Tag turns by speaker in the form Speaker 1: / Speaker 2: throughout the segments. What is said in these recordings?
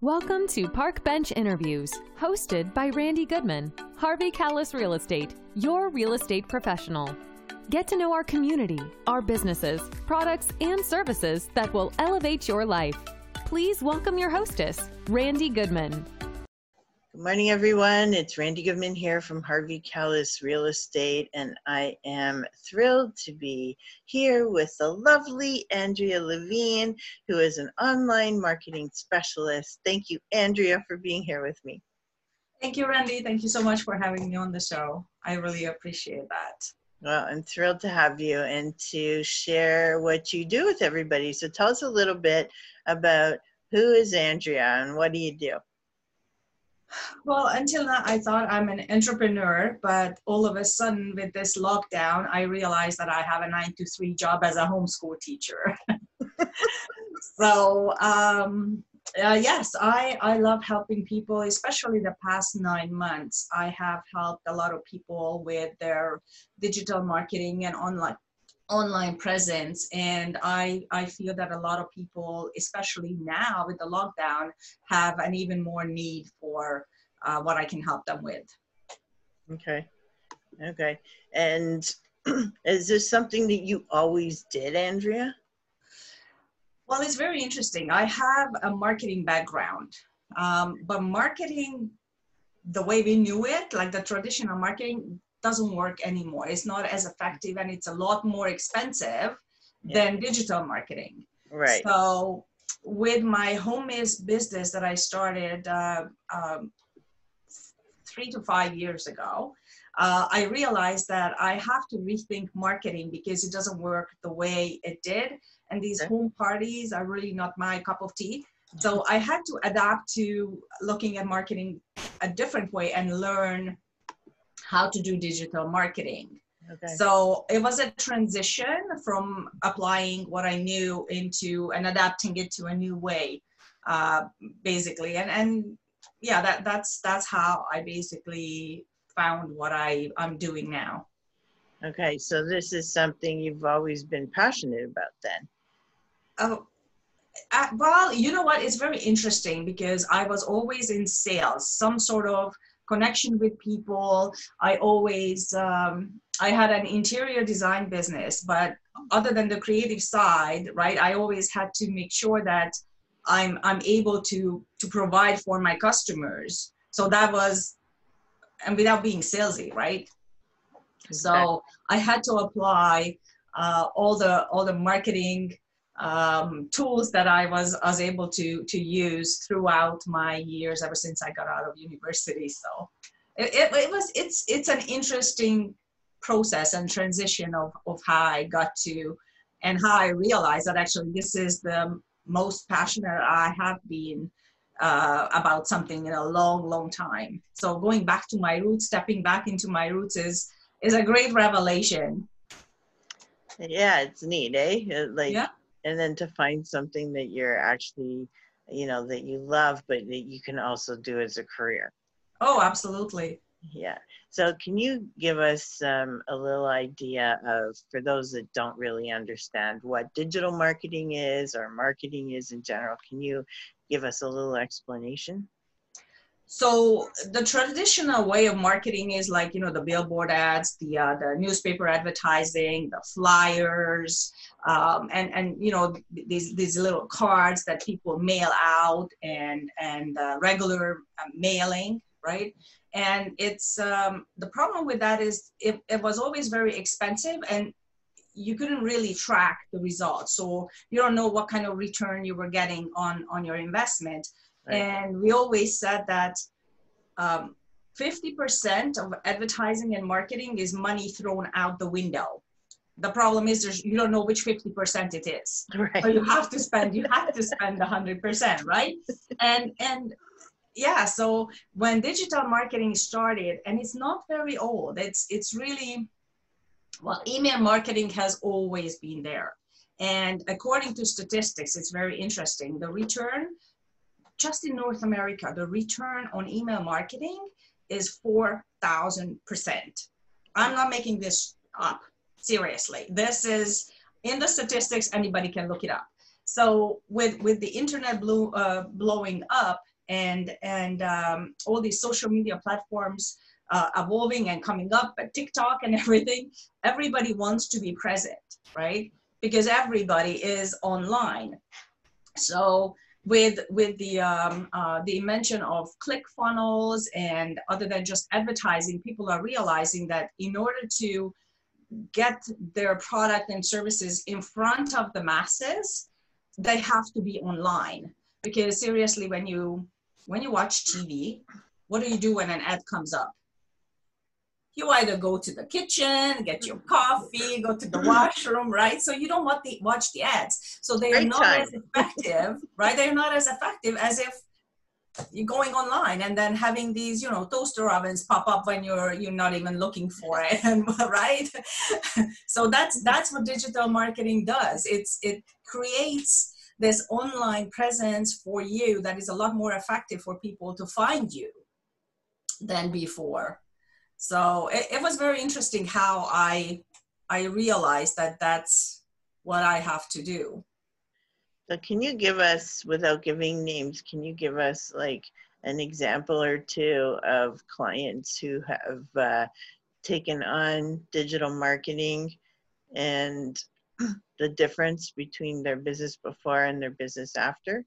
Speaker 1: Welcome to Park Bench Interviews, hosted by Randy Goodman, Harvey Kalles Real Estate, your real estate professional. Get to know our community, our businesses, products, and services that will elevate your life. Please welcome your hostess, Randy Goodman.
Speaker 2: Good morning, everyone. It's Randy Goodman here from Harvey Kalles Real Estate, and I am thrilled to be here with the lovely Andrea Lavigne, who is an online marketing specialist. Thank you, Andrea, for being here with me.
Speaker 3: Thank you, Randy. Thank you so much for having me on the show. I really appreciate that.
Speaker 2: Well, I'm thrilled to have you and to share what you do with everybody. So tell us a little bit about who is Andrea and what do you do?
Speaker 3: Well, until now, I thought I'm an entrepreneur, but all of a sudden, with this lockdown, I realized that I have a nine to three job as a homeschool teacher. so, um, uh, yes, I, I love helping people, especially the past nine months. I have helped a lot of people with their digital marketing and online online presence and I, I feel that a lot of people especially now with the lockdown have an even more need for uh, what i can help them with.
Speaker 2: Okay. Okay. And is this something that you always did andrea?
Speaker 3: Well it's very interesting. I have a marketing background um, but marketing the way we knew it like the traditional marketing doesn't work anymore. It's not as effective and it's a lot more expensive yeah. than digital marketing.
Speaker 2: Right.
Speaker 3: So with my home business that I started uh, um, three to five years ago, uh, I realized that I have to rethink marketing because it doesn't work the way it did. And these okay. home parties are really not my cup of tea. So I had to adapt to looking at marketing a different way and learn how to do digital marketing. Okay. So it was a transition from applying what I knew into and adapting it to a new way, uh, basically. And and yeah, that that's that's how I basically found what I I'm doing now.
Speaker 2: Okay, so this is something you've always been passionate about, then.
Speaker 3: Oh, uh, well, you know what? It's very interesting because I was always in sales, some sort of connection with people. I always, um, I had an interior design business, but other than the creative side, right, I always had to make sure that I'm, I'm able to, to provide for my customers. So that was, and without being salesy, right? So I had to apply uh, all the all the marketing um, tools that I was, was able to, to use throughout my years ever since I got out of university. So it, it, it was, it's, it's an interesting process and transition of, of how I got to and how I realized that actually this is the most passionate I have been uh, about something in a long, long time. So going back to my roots, stepping back into my roots is is a great revelation.
Speaker 2: Yeah, it's neat, eh? Like yeah and then to find something that you're actually you know that you love but that you can also do as a career.
Speaker 3: Oh absolutely.
Speaker 2: Yeah. So can you give us um, a little idea of for those that don't really understand what digital marketing is or marketing is in general can you give us a little explanation
Speaker 3: so the traditional way of marketing is like you know the billboard ads the uh, the newspaper advertising the flyers um, and and you know these these little cards that people mail out and and uh, regular uh, mailing right? And it's um, the problem with that is it, it was always very expensive and you couldn't really track the results. So you don't know what kind of return you were getting on on your investment and we always said that um, 50% of advertising and marketing is money thrown out the window. The problem is there's, you don't know which 50% it is. Right. You have to spend, you have to spend 100%, right? And, and yeah, so when digital marketing started, and it's not very old, it's, it's really, well, email marketing has always been there. And according to statistics, it's very interesting. The return just in North America, the return on email marketing is 4,000%. I'm not making this up, seriously. This is in the statistics, anybody can look it up. So with with the internet blew, uh, blowing up and and um, all these social media platforms uh, evolving and coming up, but TikTok and everything, everybody wants to be present, right? Because everybody is online. So with with the um, uh, the invention of click funnels and other than just advertising, people are realizing that in order to get their product and services in front of the masses, they have to be online. Because seriously, when you when you watch TV, what do you do when an ad comes up? You either go to the kitchen, get your mm-hmm. coffee, go to the mm-hmm. washroom, right? So you don't want the watch the ads. So they are not time. as effective, right? They're not as effective as if you're going online and then having these, you know, toaster ovens pop up when you're you're not even looking for it, and right? so that's that's what digital marketing does. It's it creates this online presence for you that is a lot more effective for people to find you than before so it, it was very interesting how i i realized that that's what i have to do.
Speaker 2: So can you give us without giving names can you give us like an example or two of clients who have uh, taken on digital marketing and the difference between their business before and their business after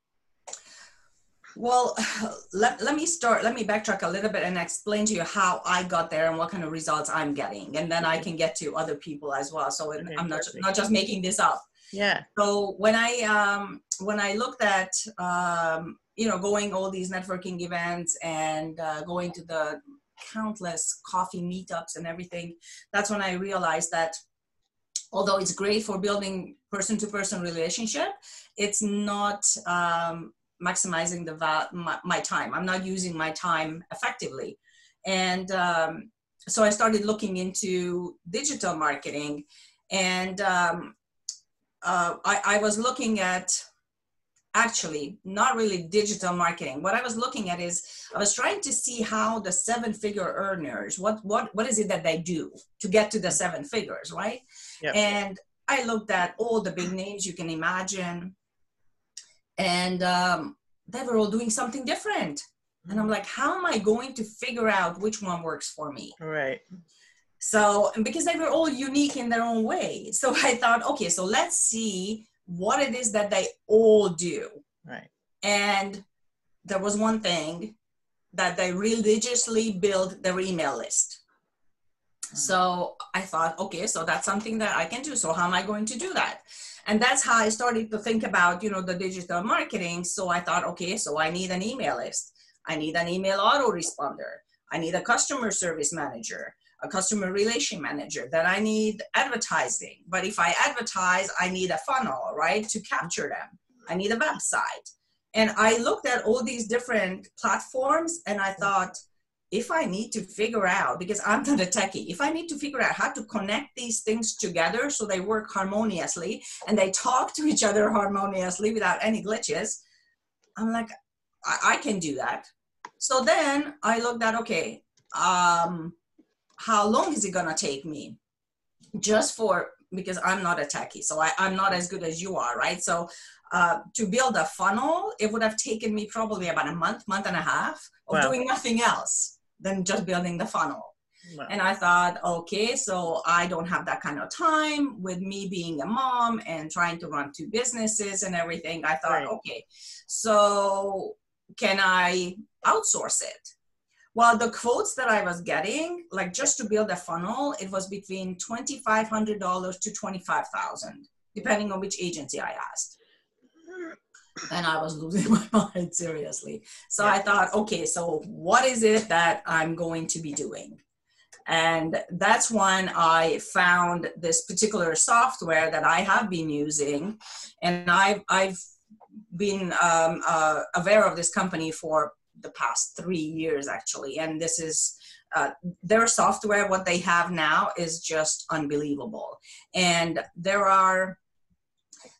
Speaker 3: well, let, let me start, let me backtrack a little bit and explain to you how I got there and what kind of results I'm getting. And then I can get to other people as well. So okay, I'm not, not just making this up.
Speaker 2: Yeah.
Speaker 3: So when I, um, when I looked at, um, you know, going all these networking events and uh, going to the countless coffee meetups and everything, that's when I realized that although it's great for building person-to-person relationship, it's not um, maximizing the val- my, my, time. I'm not using my time effectively. And um, so I started looking into digital marketing and um, uh, I, I was looking at actually not really digital marketing what i was looking at is i was trying to see how the seven figure earners what what what is it that they do to get to the seven figures right yep. and i looked at all the big names you can imagine and um, they were all doing something different. And i'm like how am i going to figure out which one works for me?
Speaker 2: Right.
Speaker 3: So because they were all unique in their own way. So i thought okay so let's see what it is that they all do.
Speaker 2: Right.
Speaker 3: And there was one thing that they religiously build their email list. Mm. so i thought okay so that's something that i can do. So how am i going to do that and that's how i started to think about you know the digital marketing. So i thought okay so i need an email list i need an email autoresponder. I need a customer service manager a customer relation manager then i need advertising. But if i advertise i need a funnel right to capture them. I need a website. And i looked at all these different platforms and i thought if I need to figure out, because I'm not a techie, if I need to figure out how to connect these things together so they work harmoniously and they talk to each other harmoniously without any glitches, I'm like, I, I can do that. So then I looked at, okay, um, how long is it gonna take me? Just for, because I'm not a techie, so I, I'm not as good as you are, right? So uh, to build a funnel, it would have taken me probably about a month, month and a half of wow. doing nothing else than just building the funnel. Wow. And I thought, okay, so I don't have that kind of time with me being a mom and trying to run two businesses and everything. I thought, right. okay, so can I outsource it? Well, the quotes that I was getting, like just to build a funnel, it was between $2,500 to 25,000, depending on which agency I asked and I was losing my mind seriously. So yeah. I thought, okay, so what is it that I'm going to be doing? And that's when I found this particular software that I have been using. And I've, I've been um, uh, aware of this company for the past three years, actually. And this is uh, their software, what they have now is just unbelievable. And there are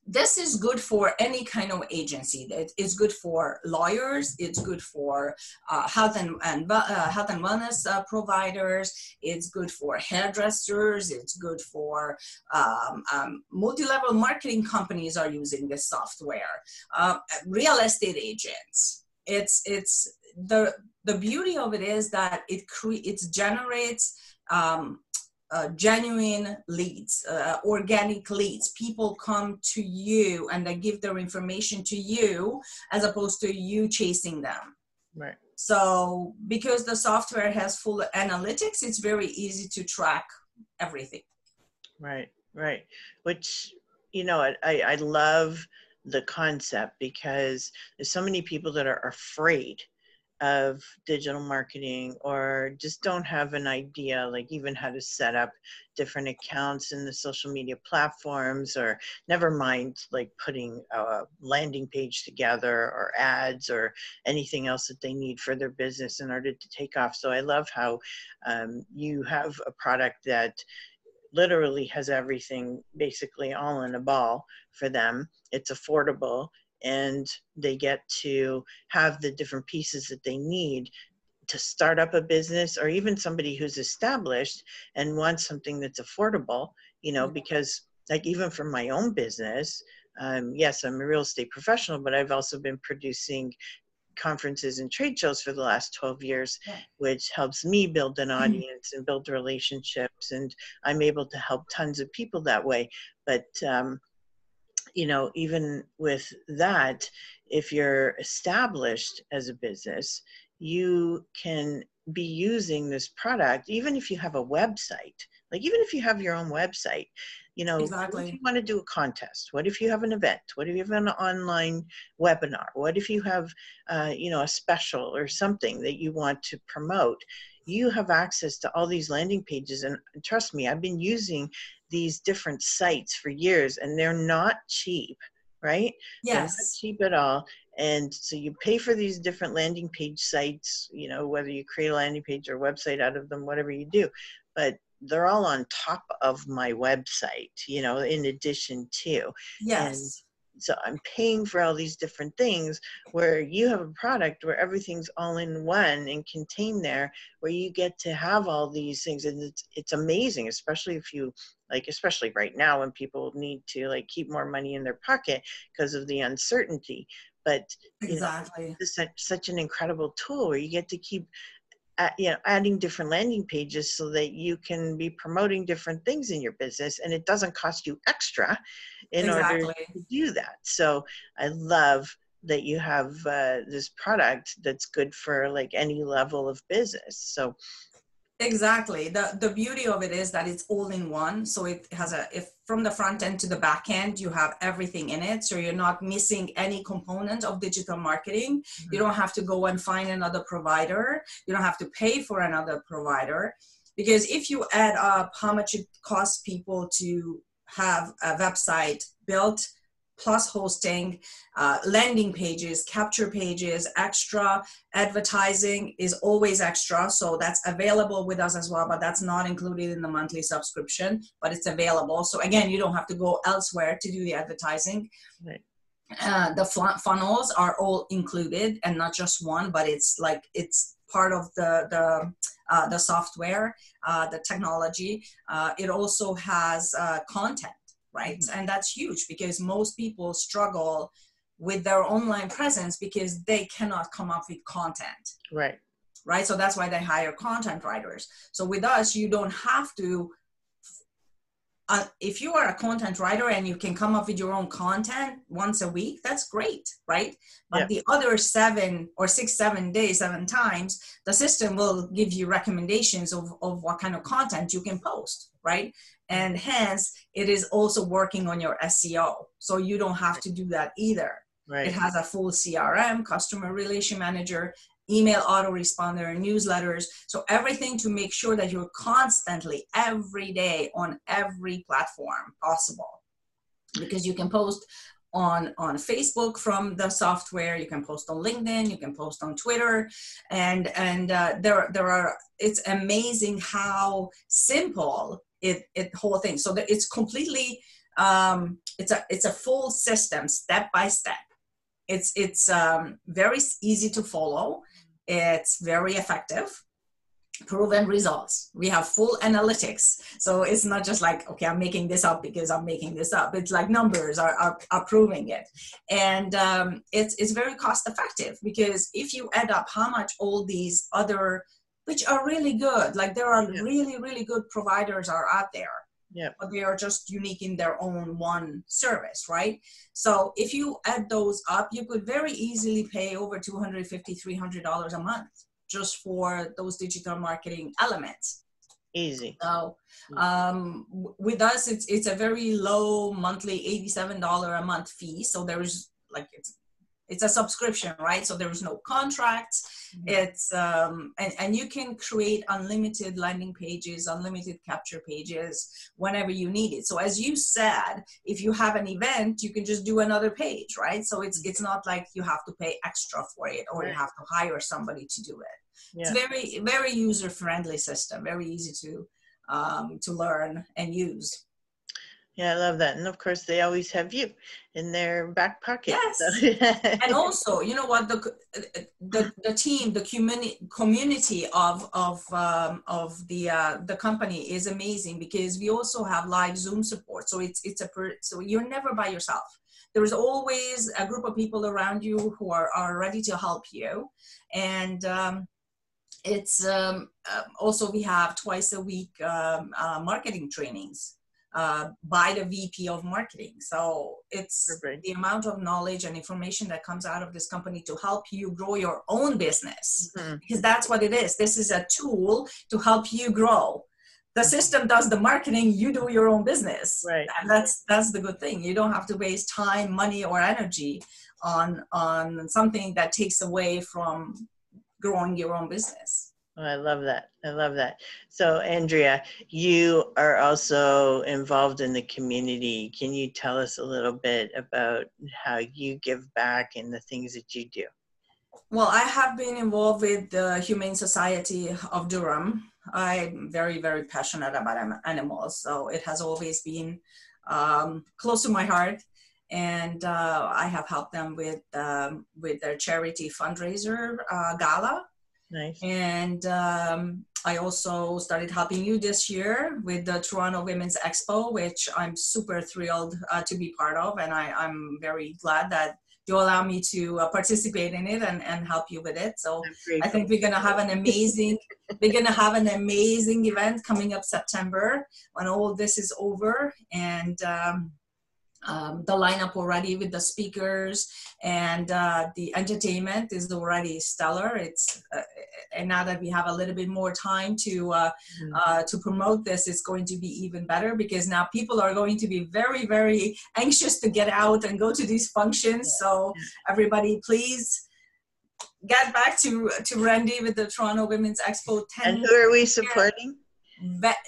Speaker 3: this is good for any kind of agency. It's good for lawyers. It's good for uh, health and, and uh, health and wellness uh, providers. It's good for hairdressers. It's good for um, um, multi-level marketing companies are using this software. Uh, real estate agents. It's it's the the beauty of it is that it cre- it generates um, uh, genuine leads, uh, organic leads. People come to you and they give their information to you as opposed to you chasing them.
Speaker 2: Right.
Speaker 3: So, because the software has full analytics, it's very easy to track everything.
Speaker 2: Right, right. Which, you know, I, I love the concept because there's so many people that are afraid of digital marketing or just don't have an idea like even how to set up different accounts in the social media platforms or never mind like putting a landing page together or ads or anything else that they need for their business in order to take off. So i love how um, you have a product that literally has everything basically all in a ball for them. It's affordable and they get to have the different pieces that they need to start up a business or even somebody who's established and wants something that's affordable you know because like even for my own business um, yes i'm a real estate professional but i've also been producing conferences and trade shows for the last 12 years yeah. which helps me build an mm-hmm. audience mm-hmm. and build relationships and i'm able to help tons of people that way but um, you know, even with that, if you're established as a business, you can be using this product, even if you have a website. Like, even if you have your own website, you know,
Speaker 3: exactly.
Speaker 2: if you want to do a contest? What if you have an event? What if you have an online webinar? What if you have, uh, you know, a special or something that you want to promote? You have access to all these landing pages, and trust me, I've been using these different sites for years and they're not cheap right?
Speaker 3: Yes.
Speaker 2: cheap at all. And so you pay for these different landing page sites you know whether you create a landing page or website out of them whatever you do but they're all on top of my website you know in addition to.
Speaker 3: Yes.
Speaker 2: so i'm paying for all these different things where you have a product where everything's all in one and contained there where you get to have all these things and it's it's amazing especially if you like especially right now when people need to like keep more money in their pocket because of the uncertainty. But
Speaker 3: exactly.
Speaker 2: know, it's such, such an incredible tool where you get to keep at, you know adding different landing pages so that you can be promoting different things in your business and it doesn't cost you extra in exactly. order to do that. So i love that you have uh, this product that's good for like any level of business. So
Speaker 3: Exactly. The the beauty of it is that it's all in one. So it has a if from the front end to the back end, you have everything in it. So you're not missing any component of digital marketing. Mm-hmm. You don't have to go and find another provider. You don't have to pay for another provider. Because if you add up how much it costs people to have a website built plus hosting, uh, landing pages, capture pages, extra advertising is always extra. So that's available with us as well, but that's not included in the monthly subscription, but it's available. So again, you don't have to go elsewhere to do the advertising. Right. Uh, the funnels are all included and not just one, but it's like it's part of the the uh, the software, uh, the technology. Uh, it also has uh, content right? Mm-hmm. And that's huge because most people struggle with their online presence because they cannot come up with content.
Speaker 2: Right.
Speaker 3: Right. So that's why they hire content writers. So with us, you don't have to. Uh, if you are a content writer and you can come up with your own content once a week, that's great, right? But yeah. the other seven or six, seven days, seven times, the system will give you recommendations of, of what kind of content you can post, right? And hence it is also working on your SEO. So you don't have to do that either.
Speaker 2: Right.
Speaker 3: It has a full CRM, customer relation manager, email autoresponder, newsletters. So everything to make sure that you're constantly every day on every platform possible. Because you can post on on Facebook from the software. You can post on LinkedIn. You can post on Twitter, and and uh, there there are. It's amazing how simple it, it whole thing. So that it's completely um, it's a it's a full system, step by step. It's it's um, very easy to follow. It's very effective proven results. We have full analytics. So it's not just like, okay, I'm making this up because I'm making this up. It's like numbers are, are, are proving it. And um, it's, it's very cost effective because if you add up how much all these other, which are really good, like there are yeah. really, really good providers are out there.
Speaker 2: Yeah.
Speaker 3: But they are just unique in their own one service, right? So if you add those up, you could very easily pay over $250, $300 a month just for those digital marketing elements.
Speaker 2: Easy.
Speaker 3: So um, with us, it's it's a very low monthly, eighty-seven dollar a month fee. So there is like it's it's a subscription right so there's no contracts mm-hmm. it's um, and, and you can create unlimited landing pages unlimited capture pages whenever you need it so as you said if you have an event you can just do another page right so it's it's not like you have to pay extra for it or right. you have to hire somebody to do it yeah. it's very very user friendly system very easy to um, to learn and use
Speaker 2: yeah, I love that. And of course, they always have you in their back pocket.
Speaker 3: Yes. So. and also, you know what the the, the team, the community community of of um, of the uh, the company is amazing because we also have live Zoom support. So it's it's a per, so you're never by yourself. There is always a group of people around you who are are ready to help you, and. Um, it's um, uh, also we have twice a week um, uh, marketing trainings uh, by the VP of marketing. So it's Perfect. the amount of knowledge and information that comes out of this company to help you grow your own business mm-hmm. because that's what it is. This is a tool to help you grow. The system does the marketing, you do your own business.
Speaker 2: Right.
Speaker 3: And that's that's the good thing. You don't have to waste time, money, or energy on on something that takes away from growing your own business.
Speaker 2: Oh, I love that. I love that. So, Andrea, you are also involved in the community. Can you tell us a little bit about how you give back and the things that you do?
Speaker 3: Well, I have been involved with the Humane Society of Durham. I'm very, very passionate about animals, so it has always been um, close to my heart. And uh, I have helped them with um, with their charity fundraiser uh, gala
Speaker 2: Nice.
Speaker 3: And um, I also started helping you this year with the Toronto Women's Expo, which I'm super thrilled uh, to be part of. And I, I'm very glad that you allow me to uh, participate in it and, and help you with it. So I think we're gonna have an amazing we're gonna have an amazing event coming up September when all this is over and um, um, the lineup already with the speakers and uh, the entertainment is already stellar. It's uh, and now that we have a little bit more time to uh, mm-hmm. uh, to promote this, it's going to be even better because now people are going to be very very anxious to get out and go to these functions. Yeah. So everybody, please get back to to Randy with the Toronto Women's Expo.
Speaker 2: 10 and who are we supporting?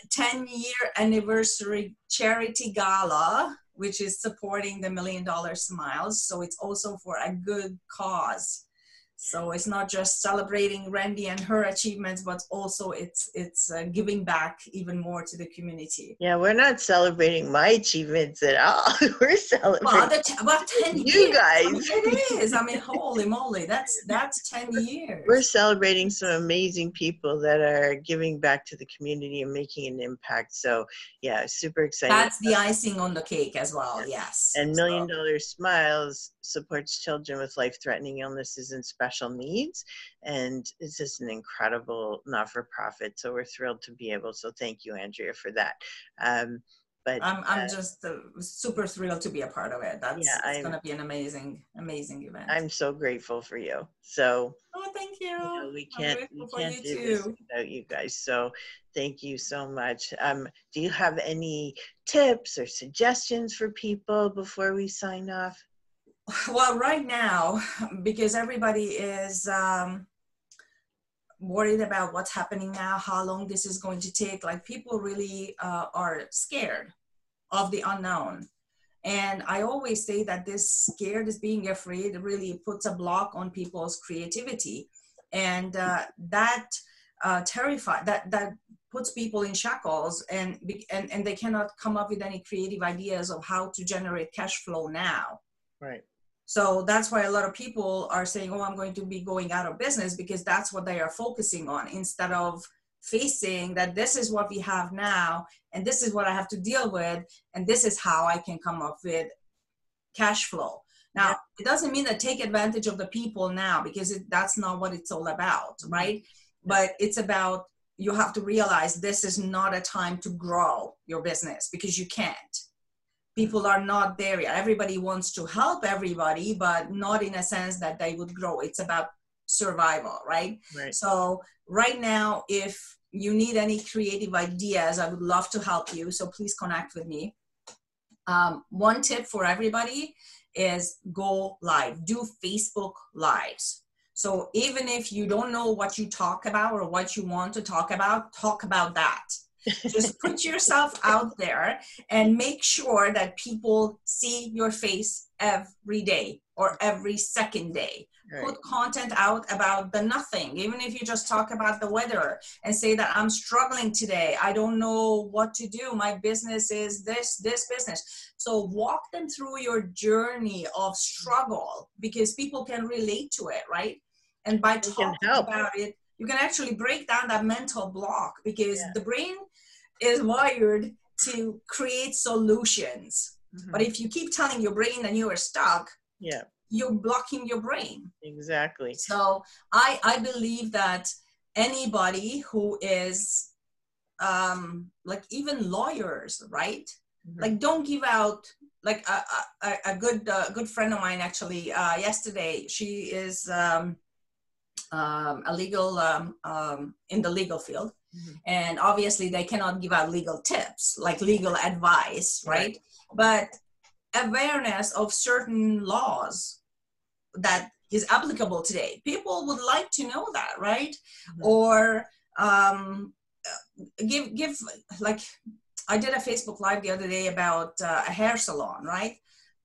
Speaker 3: 10 year anniversary charity gala which is supporting the million dollar smiles. So it's also for a good cause. So it's not just celebrating Randy and her achievements, but also it's it's uh, giving back even more to the community.
Speaker 2: Yeah, we're not celebrating my achievements at all. we're celebrating well,
Speaker 3: t- well, ten
Speaker 2: you
Speaker 3: years.
Speaker 2: guys. I
Speaker 3: mean, it is. I mean, holy moly, that's that's ten years.
Speaker 2: We're celebrating some amazing people that are giving back to the community and making an impact. So yeah, super excited.
Speaker 3: That's the icing on the cake as well. Yes.
Speaker 2: And Million so. Dollar Smiles supports children with life-threatening illnesses and special needs and it's just an incredible not-for-profit so we're thrilled to be able so thank you andrea for that um, but
Speaker 3: I'm, I'm uh, just uh, super thrilled to be a part of it. That's yeah, it's going to be an amazing, amazing event.
Speaker 2: I'm so grateful for you. So,
Speaker 3: oh, thank you. you know,
Speaker 2: we can't, we can't do too. this without you guys. So, thank you so much. Um, do you have any tips or suggestions for people before we sign off?
Speaker 3: well right now because everybody is um, worried about what's happening now how long this is going to take like people really uh, are scared of the unknown. And i always say that this scared is being afraid really puts a block on people's creativity. And uh, that uh, terrified that that puts people in shackles and, and and they cannot come up with any creative ideas of how to generate cash flow now.
Speaker 2: Right
Speaker 3: so that's why a lot of people are saying oh i'm going to be going out of business because that's what they are focusing on instead of facing that this is what we have now and this is what i have to deal with and this is how i can come up with cash flow. Now yeah. it doesn't mean that take advantage of the people now because it, that's not what it's all about right? But it's about you have to realize this is not a time to grow your business because you can't people are not there yet. Everybody wants to help everybody but not in a sense that they would grow. It's about survival right,
Speaker 2: right.
Speaker 3: so right now if you need any creative ideas i would love to help you so please connect with me. Um, one tip for everybody is go live. Do facebook lives. So even if you don't know what you talk about or what you want to talk about, talk about that. Just put yourself out there and make sure that people see your face every day or every second day. Right. Put content out about the nothing, even if you just talk about the weather and say that I'm struggling today. I don't know what to do. My business is this, this business. So walk them through your journey of struggle because people can relate to it, right? And by talking about it, you can actually break down that mental block because yeah. the brain is wired to create solutions. Mm-hmm. But if you keep telling your brain that you are stuck,
Speaker 2: yeah,
Speaker 3: you're blocking your brain.
Speaker 2: Exactly.
Speaker 3: So I I believe that anybody who is um like even lawyers, right? Mm-hmm. Like don't give out like a, a, a good uh, good friend of mine actually uh, yesterday she is um, um, a legal um, um, in the legal field mm-hmm. and obviously they cannot give out legal tips like legal advice right? right but awareness of certain laws that is applicable today people would like to know that right mm-hmm. or um, give give like i did a facebook live the other day about uh, a hair salon right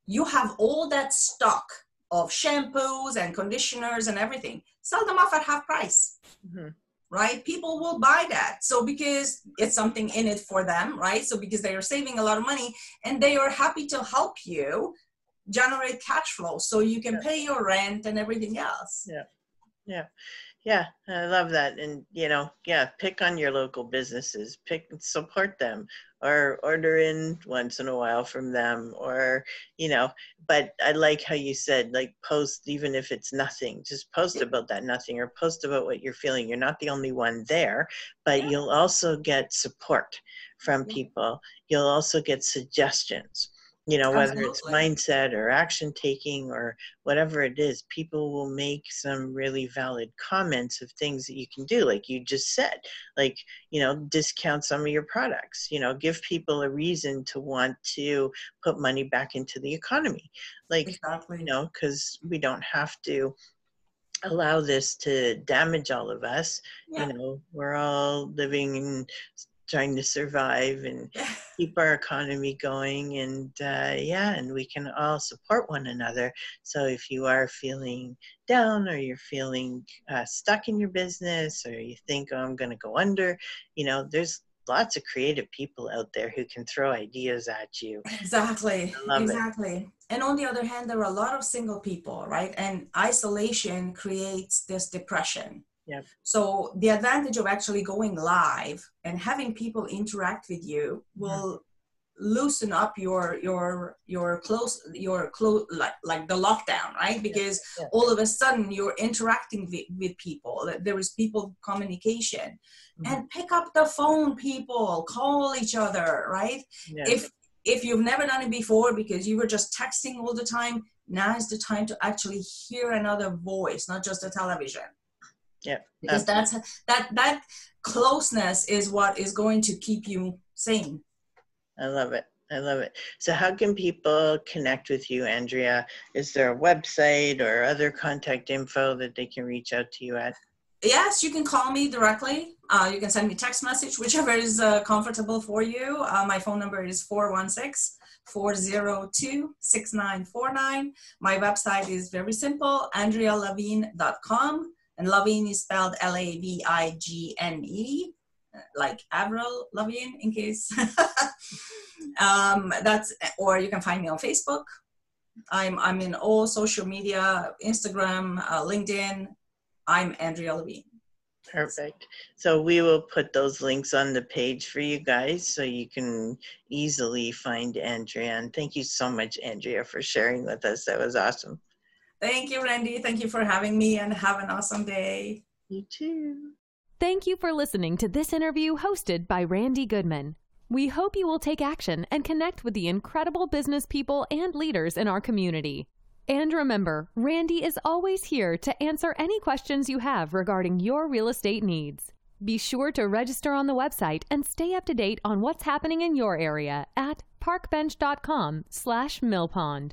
Speaker 3: you have all that stock of shampoos and conditioners and everything sell them off at half price mm-hmm. Right? People will buy that. So because it's something in it for them right? So because they are saving a lot of money and they are happy to help you generate cash flow so you can yeah. pay your rent and everything else.
Speaker 2: Yeah yeah. Yeah i love that and you know yeah pick on your local businesses pick support them or order in once in a while from them or you know but i like how you said like post even if it's nothing just post about that nothing or post about what you're feeling. You're not the only one there but yeah. you'll also get support from people. You'll also get suggestions you know whether Absolutely. it's mindset or action taking or whatever it is people will make some really valid comments of things that you can do like you just said like you know discount some of your products you know give people a reason to want to put money back into the economy like exactly. you know because we don't have to allow this to damage all of us yeah. you know we're all living in trying to survive and keep our economy going and uh, yeah and we can all support one another. So if you are feeling down or you're feeling uh, stuck in your business or you think oh, i'm going to go under you know there's lots of creative people out there who can throw ideas at you.
Speaker 3: Exactly. Exactly it. and on the other hand there are a lot of single people right? And isolation creates this depression
Speaker 2: yeah.
Speaker 3: So the advantage of actually going live and having people interact with you will mm-hmm. loosen up your your your close your close like like the lockdown right? Because all of a sudden you're interacting with, with people. There is people communication. Mm-hmm. and pick up the phone people. Call each other right? If if you've never done it before because you were just texting all the time now is the time to actually hear another voice not just a television
Speaker 2: yeah.
Speaker 3: Because that's that that closeness is what is going to keep you sane.
Speaker 2: I love it. I love it. So, how can people connect with you, Andrea? Is there a website or other contact info that they can reach out to you at?
Speaker 3: Yes, you can call me directly. Uh, you can send me text message, whichever is uh, comfortable for you. Uh, my phone number is 416 402 6949. My website is very simple andrealavigne.com and Lavigne is spelled L A V I G N E. like Avril Lavigne, in case. um, that's or you can find me on Facebook. I'm I'm in all social media, Instagram, uh, LinkedIn. I'm Andrea Lavigne.
Speaker 2: Perfect. So we will put those links on the page for you guys so you can easily find Andrea. And thank you so much, Andrea, for sharing with us. That was awesome.
Speaker 3: Thank you, Randy. Thank you for having me and have an awesome day.
Speaker 2: You too.
Speaker 1: Thank you for listening to this interview hosted by Randy Goodman. We hope you will take action and connect with the incredible business people and leaders in our community. And remember, Randy is always here to answer any questions you have regarding your real estate needs. Be sure to register on the website and stay up to date on what's happening in your area at parkbench.com slash millpond.